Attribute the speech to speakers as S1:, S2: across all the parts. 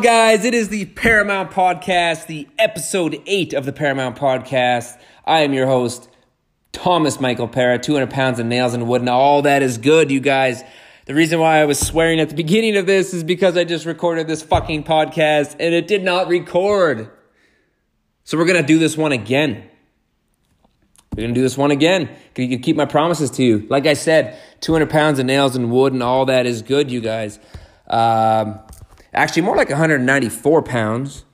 S1: going guys? It is the Paramount Podcast, the episode eight of the Paramount Podcast. I am your host, Thomas Michael Para, 200 pounds of nails and wood, and all that is good, you guys. The reason why I was swearing at the beginning of this is because I just recorded this fucking podcast and it did not record. So we're gonna do this one again. We're gonna do this one again. You can keep my promises to you. Like I said, 200 pounds of nails and wood and all that is good, you guys. Um, actually, more like 194 pounds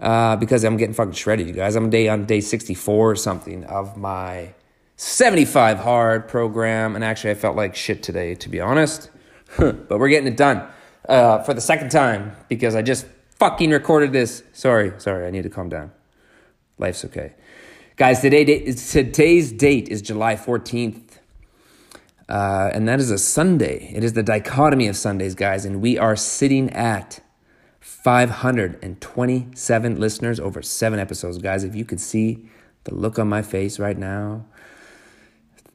S1: uh, because I'm getting fucking shredded, you guys. I'm day on day 64 or something of my 75 hard program, and actually, I felt like shit today, to be honest. but we're getting it done uh, for the second time because I just fucking recorded this. Sorry, sorry, I need to calm down. Life's okay. Guys, today, today's date is July 14th. Uh, and that is a Sunday. It is the dichotomy of Sundays, guys. And we are sitting at 527 listeners over seven episodes. Guys, if you could see the look on my face right now,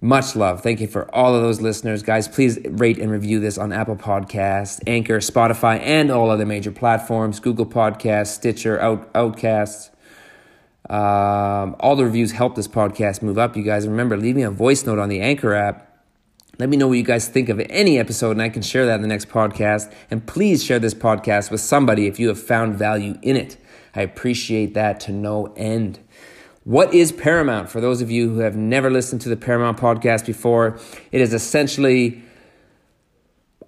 S1: much love. Thank you for all of those listeners. Guys, please rate and review this on Apple Podcasts, Anchor, Spotify, and all other major platforms Google Podcasts, Stitcher, Out, Outcasts. Um, all the reviews help this podcast move up. You guys remember, leave me a voice note on the Anchor app. Let me know what you guys think of any episode, and I can share that in the next podcast. And please share this podcast with somebody if you have found value in it. I appreciate that to no end. What is Paramount? For those of you who have never listened to the Paramount podcast before, it is essentially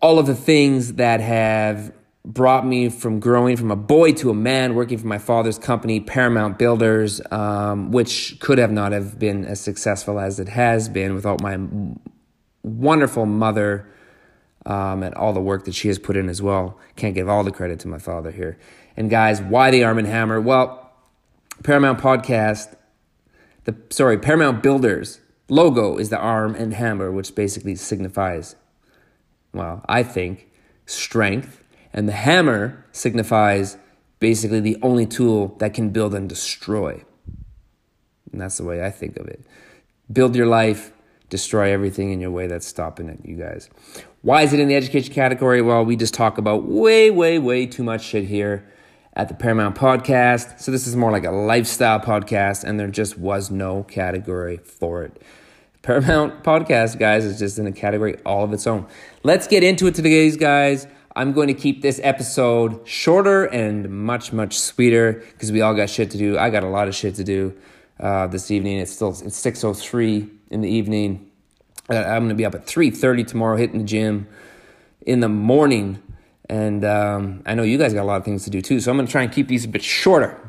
S1: all of the things that have brought me from growing from a boy to a man, working for my father's company, Paramount Builders, um, which could have not have been as successful as it has been without my wonderful mother um, and all the work that she has put in as well. Can't give all the credit to my father here. And guys, why the Arm and Hammer? Well, Paramount Podcast, the sorry, Paramount Builders logo is the arm and hammer, which basically signifies, well, I think, strength and the hammer signifies basically the only tool that can build and destroy. And that's the way I think of it. Build your life, destroy everything in your way that's stopping it, you guys. Why is it in the education category? Well, we just talk about way, way, way too much shit here at the Paramount Podcast. So this is more like a lifestyle podcast, and there just was no category for it. Paramount Podcast, guys, is just in a category all of its own. Let's get into it today, guys. I'm going to keep this episode shorter and much, much sweeter because we all got shit to do. I got a lot of shit to do uh, this evening. It's still it's 6.03 in the evening. Uh, I'm going to be up at 3.30 tomorrow hitting the gym in the morning. And um, I know you guys got a lot of things to do too. So I'm going to try and keep these a bit shorter.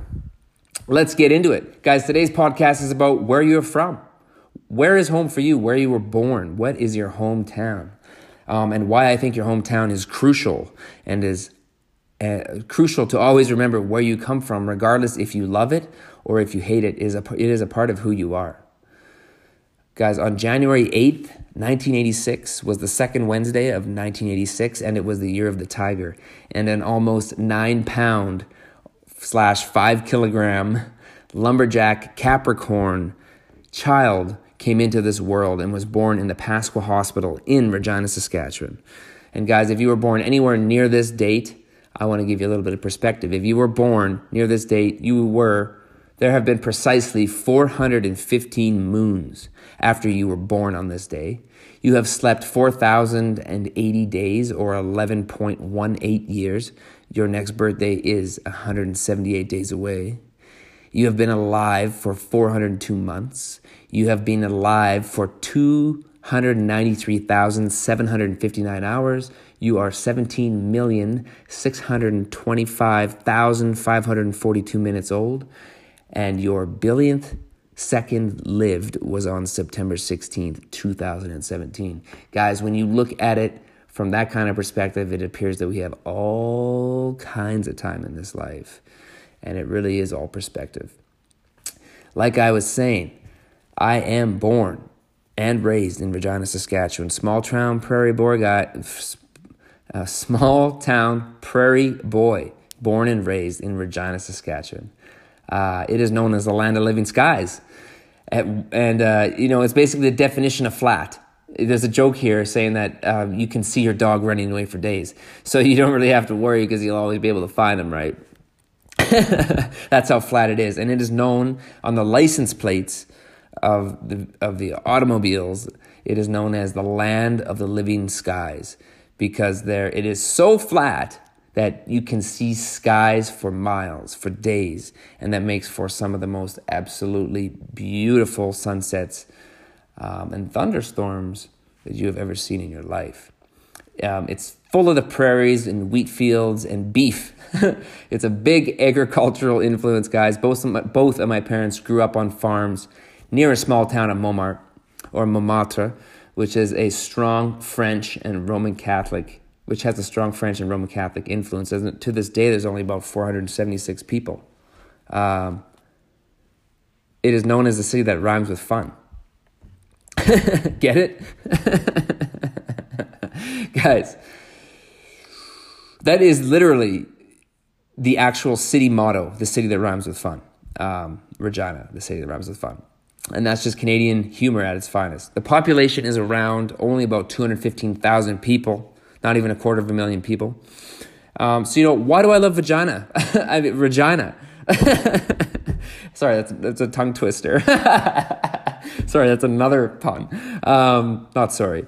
S1: Let's get into it. Guys, today's podcast is about where you're from. Where is home for you? Where you were born? What is your hometown? um, and why I think your hometown is crucial and is uh, crucial to always remember where you come from, regardless if you love it or if you hate it. Is a it is a part of who you are. Guys, on January 8th, 1986 was the second Wednesday of 1986, and it was the year of the tiger. And an almost nine pound slash five kilogram lumberjack Capricorn child came into this world and was born in the Pasqua Hospital in Regina, Saskatchewan. And guys, if you were born anywhere near this date, I want to give you a little bit of perspective. If you were born near this date, you were, there have been precisely 415 moons after you were born on this day. You have slept 4,080 days or 11.18 years. Your next birthday is 178 days away. You have been alive for 402 months. You have been alive for 293,759 hours. You are 17,625,542 minutes old. And your billionth second lived was on September 16th, 2017. Guys, when you look at it from that kind of perspective, it appears that we have all kinds of time in this life and it really is all perspective. Like I was saying, I am born and raised in Regina, Saskatchewan, small town prairie boy guy, a uh, small town prairie boy, born and raised in Regina, Saskatchewan. Uh, it is known as the land of living skies, and, and uh, you know it's basically the definition of flat. there's a joke here saying that um, you can see your dog running away for days, so you don't really have to worry because you'll always be able to find him, right? That's how flat it is, and it is known on the license plates of the of the automobiles. It is known as the land of the living skies because there it is so flat that you can see skies for miles, for days, and that makes for some of the most absolutely beautiful sunsets um, and thunderstorms that you have ever seen in your life. Um, it's full of the prairies and wheat fields and beef. it's a big agricultural influence, guys. Both of, my, both of my parents grew up on farms near a small town of Montmartre, or Montmartre, which is a strong French and Roman Catholic, which has a strong French and Roman Catholic influence. And to this day, there's only about 476 people. Um, it is known as the city that rhymes with fun. Get it? Guys, that is literally the actual city motto, the city that rhymes with fun. Um, Regina, the city that rhymes with fun. And that's just Canadian humor at its finest. The population is around only about 215,000 people, not even a quarter of a million people. Um, so, you know, why do I love vagina? I mean, Regina. Sorry, that's, that's a tongue twister. sorry, that's another pun. Um, not sorry.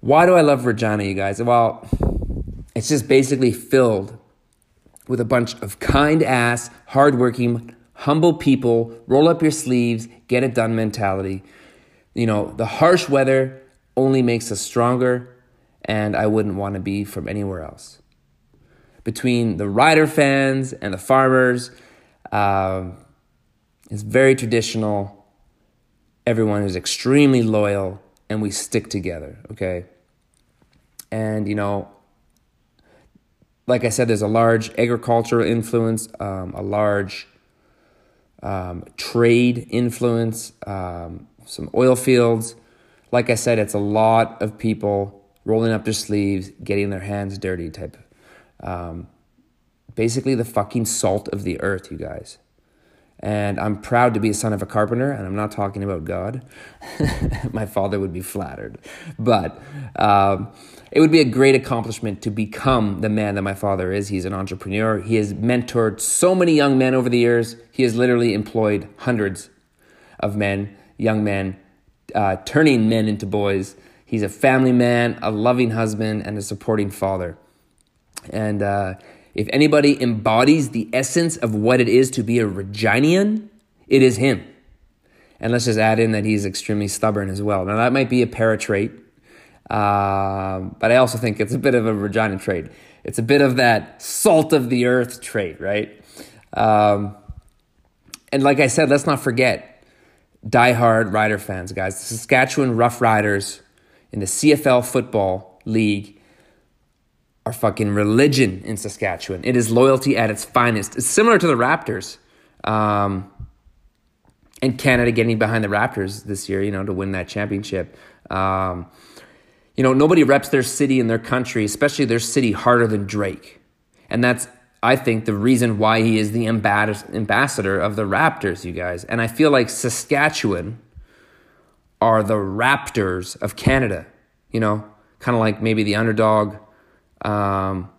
S1: Why do I love Regina, you guys? Well, it's just basically filled with a bunch of kind ass, hardworking, humble people, roll up your sleeves, get it done mentality. You know, the harsh weather only makes us stronger, and I wouldn't want to be from anywhere else. Between the rider fans and the farmers, um, it's very traditional. Everyone is extremely loyal, and we stick together, okay? And, you know, like I said, there's a large agricultural influence, um, a large um, trade influence, um, some oil fields. Like I said, it's a lot of people rolling up their sleeves, getting their hands dirty type. Um, basically, the fucking salt of the earth, you guys. And I'm proud to be a son of a carpenter, and I'm not talking about God. My father would be flattered. But um, it would be a great accomplishment to become the man that my father is. He's an entrepreneur. He has mentored so many young men over the years. He has literally employed hundreds of men, young men, uh, turning men into boys. He's a family man, a loving husband, and a supporting father. And uh, if anybody embodies the essence of what it is to be a Reginian, it is him. And let's just add in that he's extremely stubborn as well. Now, that might be a para trait, um, but I also think it's a bit of a Regina trait. It's a bit of that salt of the earth trait, right? Um, and like I said, let's not forget diehard Rider fans, guys. The Saskatchewan Roughriders in the CFL Football League are fucking religion in Saskatchewan. It is loyalty at its finest. It's similar to the Raptors. Um, and Canada getting behind the Raptors this year, you know, to win that championship. Um, you know, nobody reps their city and their country, especially their city, harder than Drake. And that's, I think, the reason why he is the ambassador of the Raptors, you guys. And I feel like Saskatchewan are the Raptors of Canada, you know, kind of like maybe the underdog um,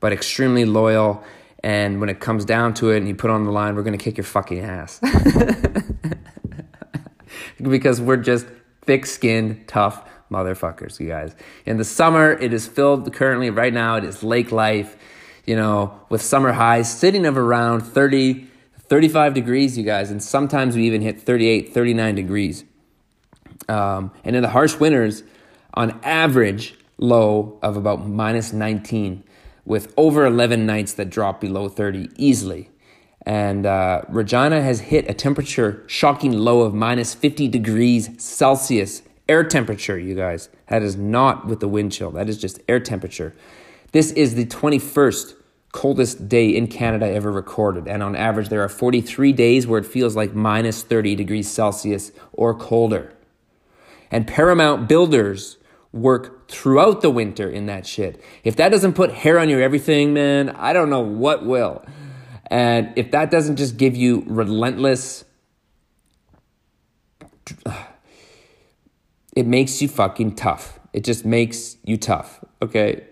S1: but extremely loyal. And when it comes down to it and you put on the line, we're going to kick your fucking ass. because we're just thick skinned, tough motherfuckers, you guys. In the summer, it is filled currently, right now, it is lake life, you know, with summer highs sitting of around 30, 35 degrees, you guys. And sometimes we even hit 38, 39 degrees. Um, and in the harsh winters, on average, low of about minus 19, with over 11 nights that drop below 30 easily. And uh, Regina has hit a temperature shocking low of minus 50 degrees Celsius air temperature, you guys. That is not with the wind chill, that is just air temperature. This is the 21st coldest day in Canada ever recorded. And on average, there are 43 days where it feels like minus 30 degrees Celsius or colder. And Paramount Builders work throughout the winter in that shit. If that doesn't put hair on your everything, man, I don't know what will. And if that doesn't just give you relentless it makes you fucking tough. It just makes you tough, okay?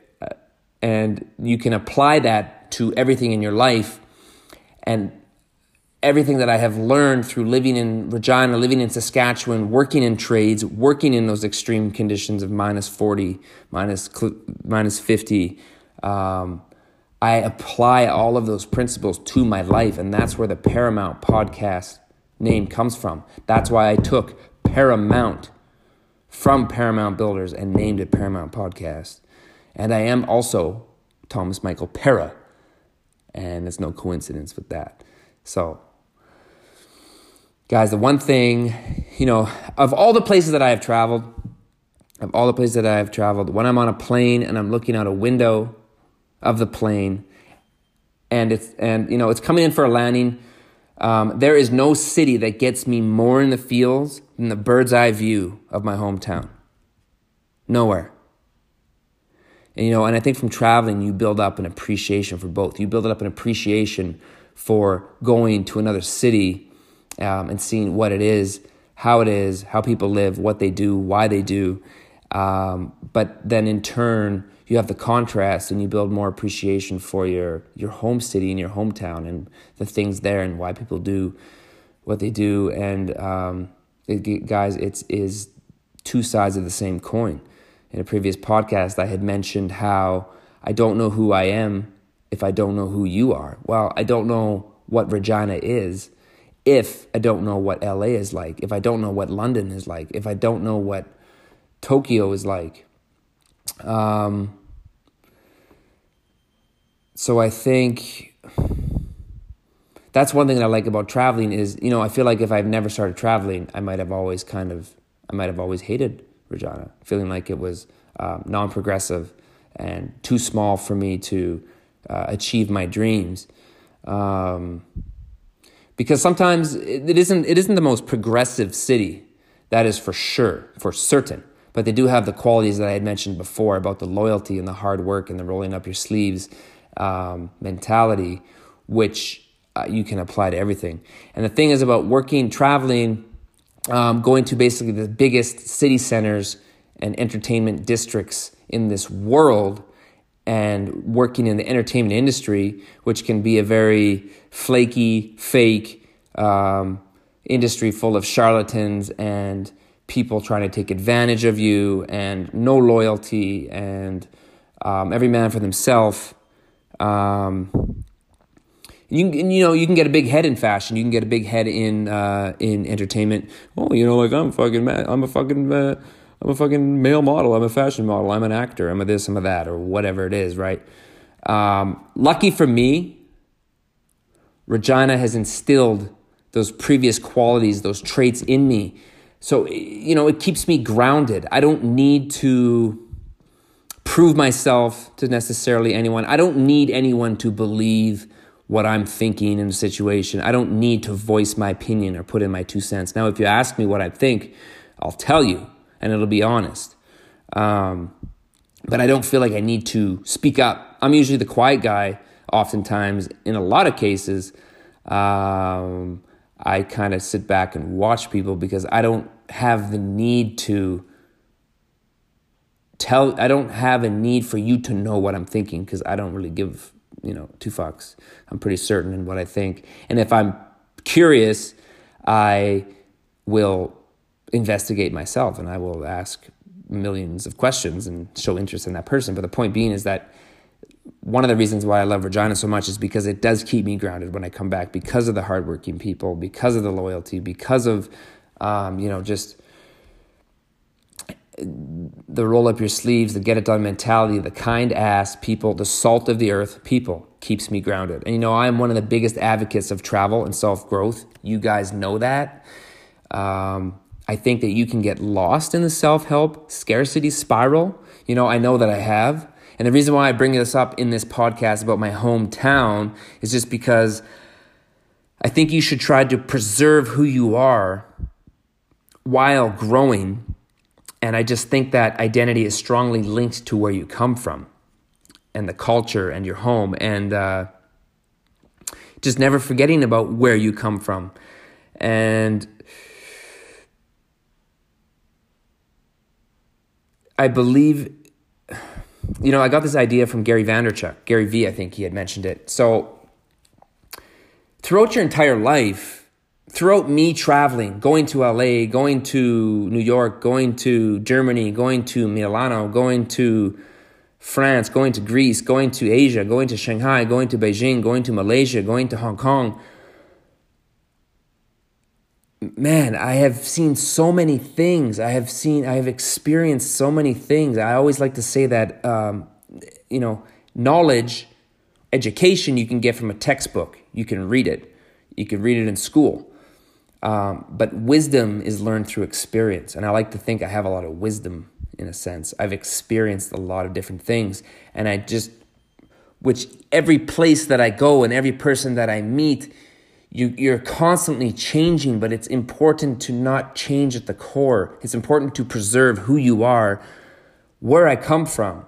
S1: And you can apply that to everything in your life. And everything that I have learned through living in Regina, living in Saskatchewan, working in trades, working in those extreme conditions of minus 40, minus, minus 50, um, I apply all of those principles to my life. And that's where the Paramount podcast name comes from. That's why I took Paramount from Paramount Builders and named it Paramount Podcast. And I am also Thomas Michael Para. And there's no coincidence with that. So, guys, the one thing, you know, of all the places that I have traveled, of all the places that I have traveled, when I'm on a plane and I'm looking out a window of the plane, and it's and you know it's coming in for a landing. Um, there is no city that gets me more in the feels than the bird's eye view of my hometown. Nowhere. And, you know, and I think from traveling, you build up an appreciation for both. You build up an appreciation for going to another city um, and seeing what it is, how it is, how people live, what they do, why they do. Um, but then in turn, you have the contrast and you build more appreciation for your your home city and your hometown and the things there and why people do what they do. And um, it, guys it's is two sides of the same coin. In a previous podcast i had mentioned how i don't know who i am if i don't know who you are. Well i don't know what regina is if i don't know what la is like if i don't know what london is like if i don't know what tokyo is like um, so I think that's one thing that I like about traveling is, you know, I feel like if I've never started traveling, I might have always kind of, I might have always hated Regina, feeling like it was um, non-progressive and too small for me to uh, achieve my dreams. Um, because sometimes it isn't, it isn't the most progressive city. That is for sure, for certain. But they do have the qualities that I had mentioned before about the loyalty and the hard work and the rolling up your sleeves um, mentality, which uh, you can apply to everything. And the thing is about working, traveling, um, going to basically the biggest city centers and entertainment districts in this world and working in the entertainment industry, which can be a very flaky, fake um, industry full of charlatans and people trying to take advantage of you and no loyalty and um, every man for themselves um, you you know you can get a big head in fashion. You can get a big head in uh, in entertainment. Oh, you know, like I'm fucking mad. I'm a fucking uh, I'm a fucking male model. I'm a fashion model. I'm an actor. I'm a this. I'm a that, or whatever it is. Right. Um, lucky for me, Regina has instilled those previous qualities, those traits in me. So you know, it keeps me grounded. I don't need to prove myself to necessarily anyone. I don't need anyone to believe what I'm thinking in a situation. I don't need to voice my opinion or put in my two cents. Now, if you ask me what I think, I'll tell you, and it'll be honest. Um, but I don't feel like I need to speak up. I'm usually the quiet guy, oftentimes. In a lot of cases, um, I kind of sit back and watch people because I don't have the need to tell I don't have a need for you to know what I'm thinking because I don't really give, you know, two fucks. I'm pretty certain in what I think. And if I'm curious, I will investigate myself and I will ask millions of questions and show interest in that person. But the point being is that one of the reasons why I love Regina so much is because it does keep me grounded when I come back because of the hardworking people, because of the loyalty, because of, um, you know, just the roll up your sleeves, the get it done mentality, the kind ass people, the salt of the earth people keeps me grounded. And you know, I'm one of the biggest advocates of travel and self growth. You guys know that. Um, I think that you can get lost in the self help scarcity spiral. You know, I know that I have. And the reason why I bring this up in this podcast about my hometown is just because I think you should try to preserve who you are while growing and I just think that identity is strongly linked to where you come from and the culture and your home and uh, just never forgetting about where you come from. And I believe, you know, I got this idea from Gary Vaynerchuk, Gary V, I think he had mentioned it. So, throughout your entire life, throughout me traveling, going to LA, going to New York, going to Germany, going to Milano, going to France, going to Greece, going to Asia, going to Shanghai, going to Beijing, going to Malaysia, going to Hong Kong. Man, I have seen so many things. I have seen, I have experienced so many things. I always like to say that, um, you know, knowledge, education you can get from a textbook. You can read it. You can read it in school. Um, but wisdom is learned through experience. And I like to think I have a lot of wisdom in a sense. I've experienced a lot of different things. And I just, which every place that I go and every person that I meet, you, you're constantly changing, but it's important to not change at the core. It's important to preserve who you are, where I come from.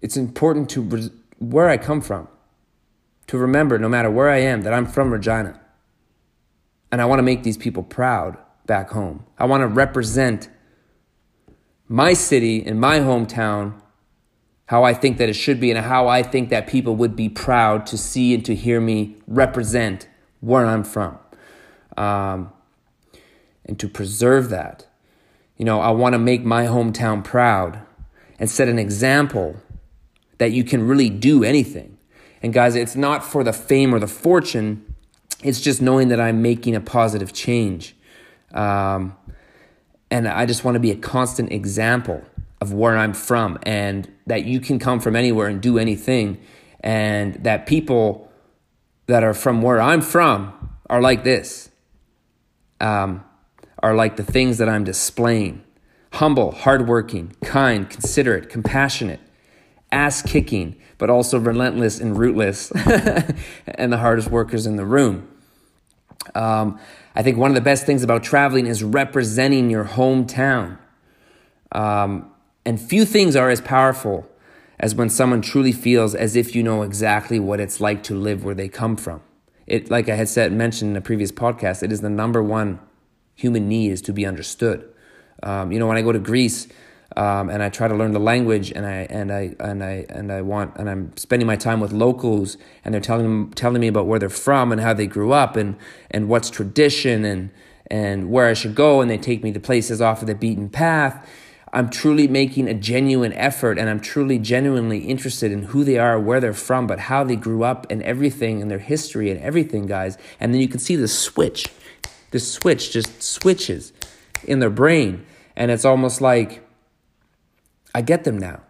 S1: It's important to where I come from, to remember no matter where I am that I'm from Regina. And I want to make these people proud back home. I want to represent my city and my hometown how I think that it should be and how I think that people would be proud to see and to hear me represent where I'm from. Um, and to preserve that. You know, I want to make my hometown proud and set an example that you can really do anything. And guys, it's not for the fame or the fortune it's just knowing that I'm making a positive change. Um, and I just want to be a constant example of where I'm from and that you can come from anywhere and do anything. And that people that are from where I'm from are like this, um, are like the things that I'm displaying humble, hardworking, kind, considerate, compassionate, ass kicking, but also relentless and rootless, and the hardest workers in the room. Um, I think one of the best things about traveling is representing your hometown. Um, and few things are as powerful as when someone truly feels as if you know exactly what it's like to live where they come from. It, like I had said, mentioned in a previous podcast, it is the number one human need is to be understood. Um, you know, when I go to Greece, um, and I try to learn the language, and I and I and I and I want, and I'm spending my time with locals, and they're telling telling me about where they're from and how they grew up, and and what's tradition, and and where I should go, and they take me to places off of the beaten path. I'm truly making a genuine effort, and I'm truly genuinely interested in who they are, where they're from, but how they grew up, and everything, and their history, and everything, guys. And then you can see the switch, the switch just switches in their brain, and it's almost like I get them now.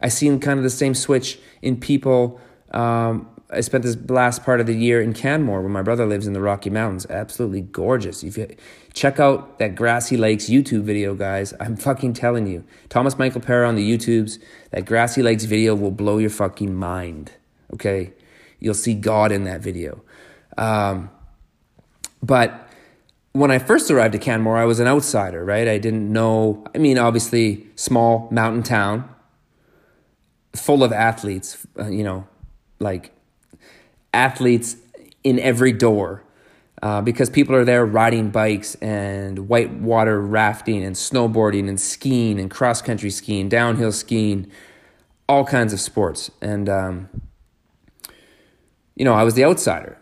S1: I seen kind of the same switch in people. Um, I spent this last part of the year in Canmore, where my brother lives in the Rocky Mountains. Absolutely gorgeous. If you check out that Grassy Lakes YouTube video, guys, I'm fucking telling you, Thomas Michael Parra on the YouTubes, that Grassy Lakes video will blow your fucking mind. Okay, you'll see God in that video. Um, but when I first arrived at Canmore, I was an outsider, right? I didn't know, I mean, obviously, small mountain town, full of athletes, uh, you know, like athletes in every door. Uh, because people are there riding bikes and whitewater rafting and snowboarding and skiing and cross country skiing, downhill skiing, all kinds of sports. And, um, you know, I was the outsider.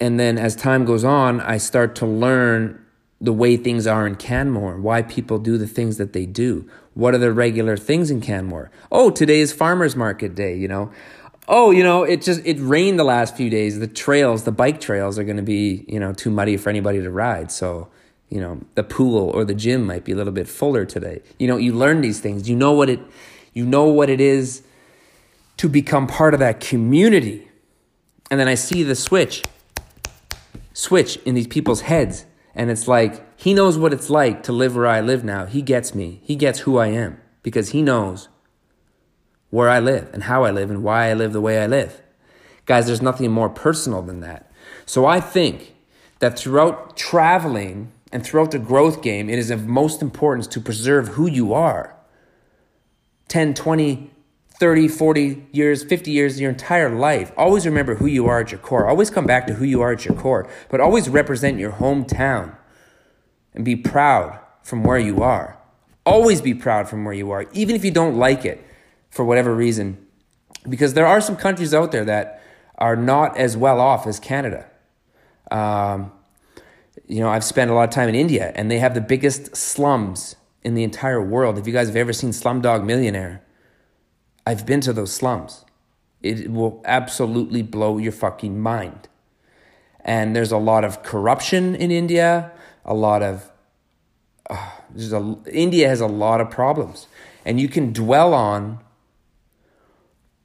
S1: And then as time goes on, I start to learn the way things are in Canmore, why people do the things that they do. What are the regular things in Canmore? Oh, today is farmers market day, you know. Oh, you know, it just it rained the last few days. The trails, the bike trails are going to be, you know, too muddy for anybody to ride. So, you know, the pool or the gym might be a little bit fuller today. You know, you learn these things. You know what it you know what it is to become part of that community. And then I see the switch switch in these people's heads. And it's like, he knows what it's like to live where I live now. He gets me. He gets who I am because he knows where I live and how I live and why I live the way I live. Guys, there's nothing more personal than that. So I think that throughout traveling and throughout the growth game, it is of most importance to preserve who you are. 10, 20, 30, 40 years, 50 years, your entire life. Always remember who you are at your core. Always come back to who you are at your core, but always represent your hometown and be proud from where you are. Always be proud from where you are, even if you don't like it for whatever reason. Because there are some countries out there that are not as well off as Canada. Um, you know, I've spent a lot of time in India, and they have the biggest slums in the entire world. If you guys have ever seen Slumdog Millionaire, I've been to those slums. It will absolutely blow your fucking mind. And there's a lot of corruption in India, a lot of uh, a, India has a lot of problems. And you can dwell on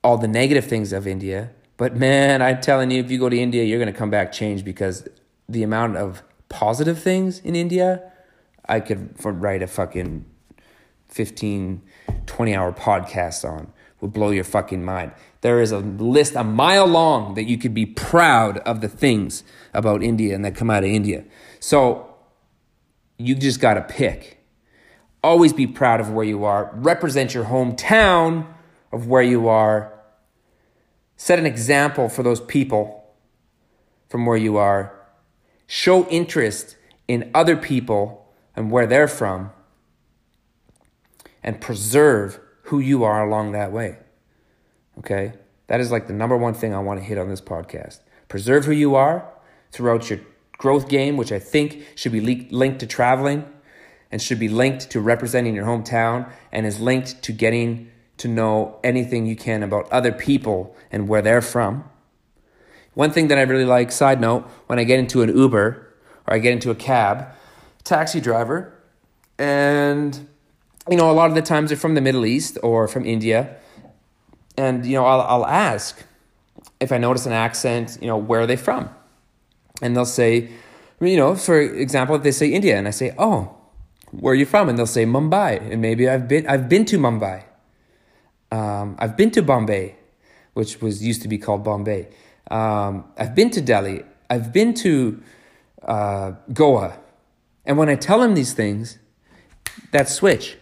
S1: all the negative things of India, but man, I'm telling you, if you go to India, you're going to come back changed because the amount of positive things in India, I could write a fucking 15, 20 hour podcast on. Would blow your fucking mind. There is a list a mile long that you could be proud of the things about India and that come out of India. So you just got to pick. Always be proud of where you are. Represent your hometown of where you are. Set an example for those people from where you are show interest in other people and where they're from, and preserve who you are along that way. Okay? That is like the number one thing I want to hit on this podcast. Preserve who you are throughout your growth game, which I think should be linked to traveling and should be linked to representing your hometown and is linked to getting to know anything you can about other people and where they're from. One thing that I really like, side note, when I get into an Uber or I get into a cab, taxi driver, and you know, a lot of the times they're from the Middle East or from India, and you know, I'll, I'll ask if I notice an accent, you know, where are they from? And they'll say, you know, for example, if they say India, and I say, oh, where are you from? And they'll say Mumbai, and maybe I've been I've been to Mumbai. Um, I've been to Bombay, which was used to be called Bombay. Um, I've been to Delhi. I've been to uh, Goa. And when I tell him these things, that switch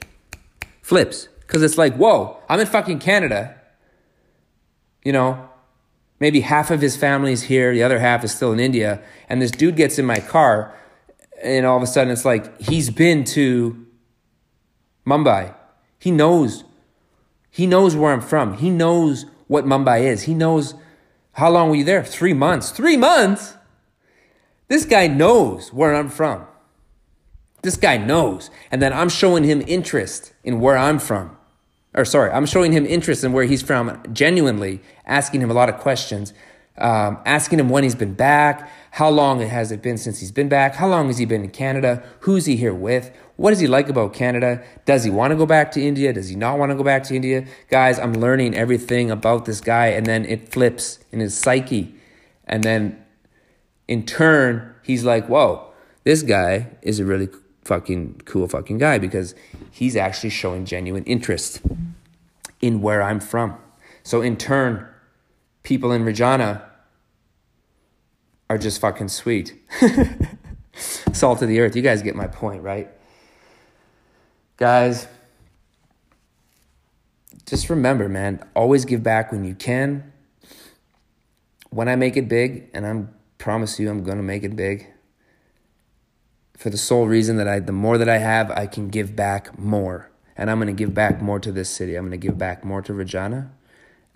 S1: flips. Because it's like, whoa, I'm in fucking Canada. You know, maybe half of his family is here, the other half is still in India. And this dude gets in my car, and all of a sudden it's like, he's been to Mumbai. He knows. He knows where I'm from. He knows what Mumbai is. He knows how long were you there? Three months. Three months? This guy knows where I'm from. This guy knows. And then I'm showing him interest in where I'm from. Or, sorry, I'm showing him interest in where he's from, genuinely asking him a lot of questions, um, asking him when he's been back, how long has it been since he's been back, how long has he been in Canada, who's he here with, what does he like about Canada? Does he want to go back to India? Does he not want to go back to India? Guys, I'm learning everything about this guy, and then it flips in his psyche. And then in turn, he's like, whoa, this guy is a really fucking cool fucking guy because he's actually showing genuine interest in where I'm from. So in turn, people in Regina are just fucking sweet. Salt of the earth. You guys get my point, right? Guys, just remember, man, always give back when you can. When I make it big, and I promise you I'm going to make it big, for the sole reason that I the more that I have, I can give back more. And I'm going to give back more to this city. I'm going to give back more to Regina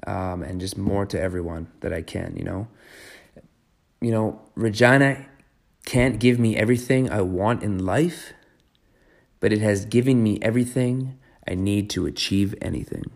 S1: um, and just more to everyone that I can, you know. You know, Regina can't give me everything I want in life but it has given me everything I need to achieve anything.